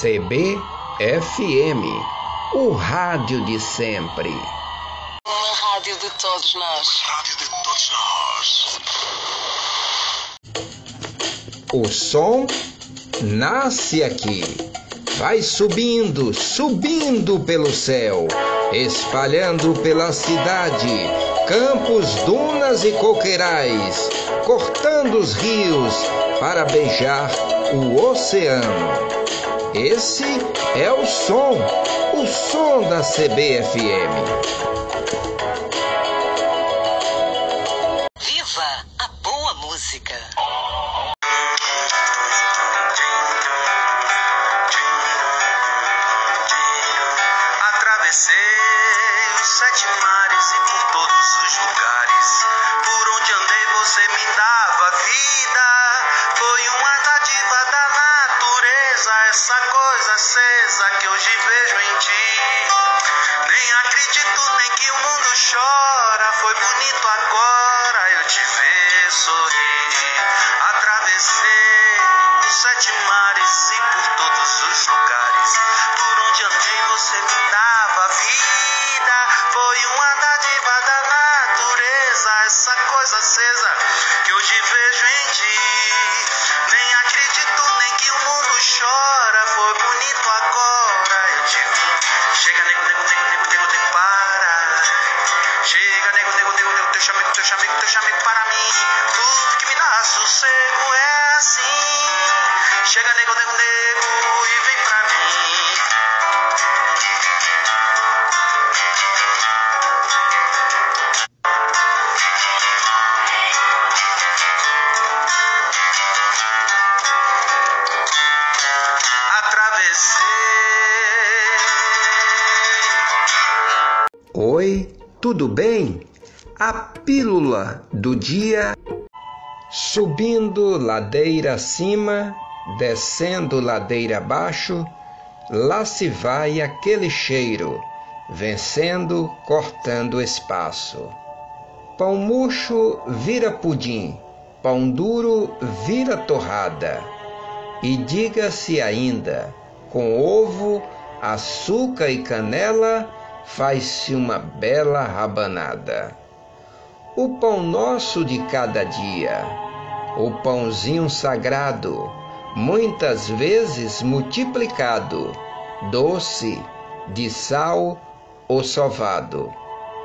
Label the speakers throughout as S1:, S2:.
S1: CBFM, o rádio de sempre.
S2: Uma rádio de todos nós.
S3: Rádio de todos
S1: nós. O som nasce aqui. Vai subindo, subindo pelo céu, espalhando pela cidade, campos, dunas e coqueirais, cortando os rios para beijar o oceano. Esse é o som, o som da CBFM.
S2: Viva a boa música.
S3: Atravessei os sete mares e por todos os lugares. Por onde andei você me dava vida. Foi uma dádiva da essa coisa acesa que hoje vejo em ti. Nem acredito nem que o mundo chora. Foi bonito agora eu te ver sorrir. Atravessei os sete mares e por todos os lugares. Por onde andei você me dava vida. Foi uma dádiva da natureza, essa coisa acesa que hoje vejo em chamego para mim. Tudo que me dá sossego é assim. Chega, nego, nego, nego, e vem pra mim.
S1: Oi, tudo bem? A pílula do dia subindo ladeira acima, descendo ladeira abaixo, lá se vai aquele cheiro, vencendo, cortando espaço. Pão murcho vira pudim, pão duro vira torrada. E diga-se ainda, com ovo, açúcar e canela, faz-se uma bela rabanada. O pão nosso de cada dia, o pãozinho sagrado, muitas vezes multiplicado, doce, de sal ou sovado,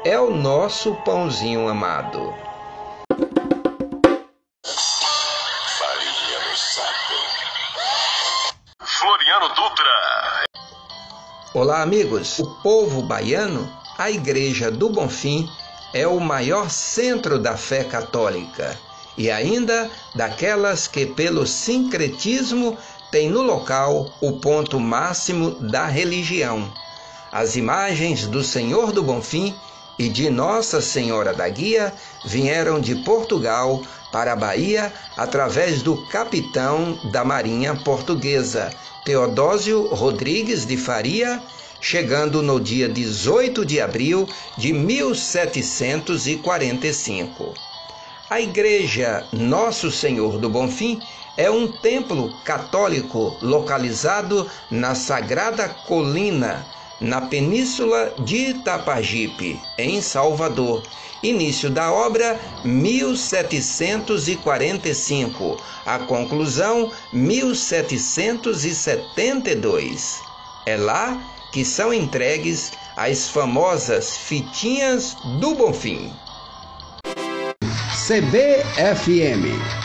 S1: é o nosso pãozinho amado.
S3: Floriano Dutra.
S1: Olá, amigos. O povo baiano, a Igreja do Bonfim, é o maior centro da fé católica e ainda daquelas que, pelo sincretismo, tem no local o ponto máximo da religião. As imagens do Senhor do Bonfim e de Nossa Senhora da Guia vieram de Portugal para a Bahia através do capitão da Marinha Portuguesa, Teodósio Rodrigues de Faria, chegando no dia 18 de abril de 1745. A Igreja Nosso Senhor do Bonfim é um templo católico localizado na Sagrada Colina, na Península de Itapajipe, em Salvador. Início da obra 1745, a conclusão 1772. É lá que são entregues as famosas fitinhas do Bonfim.
S4: CBFM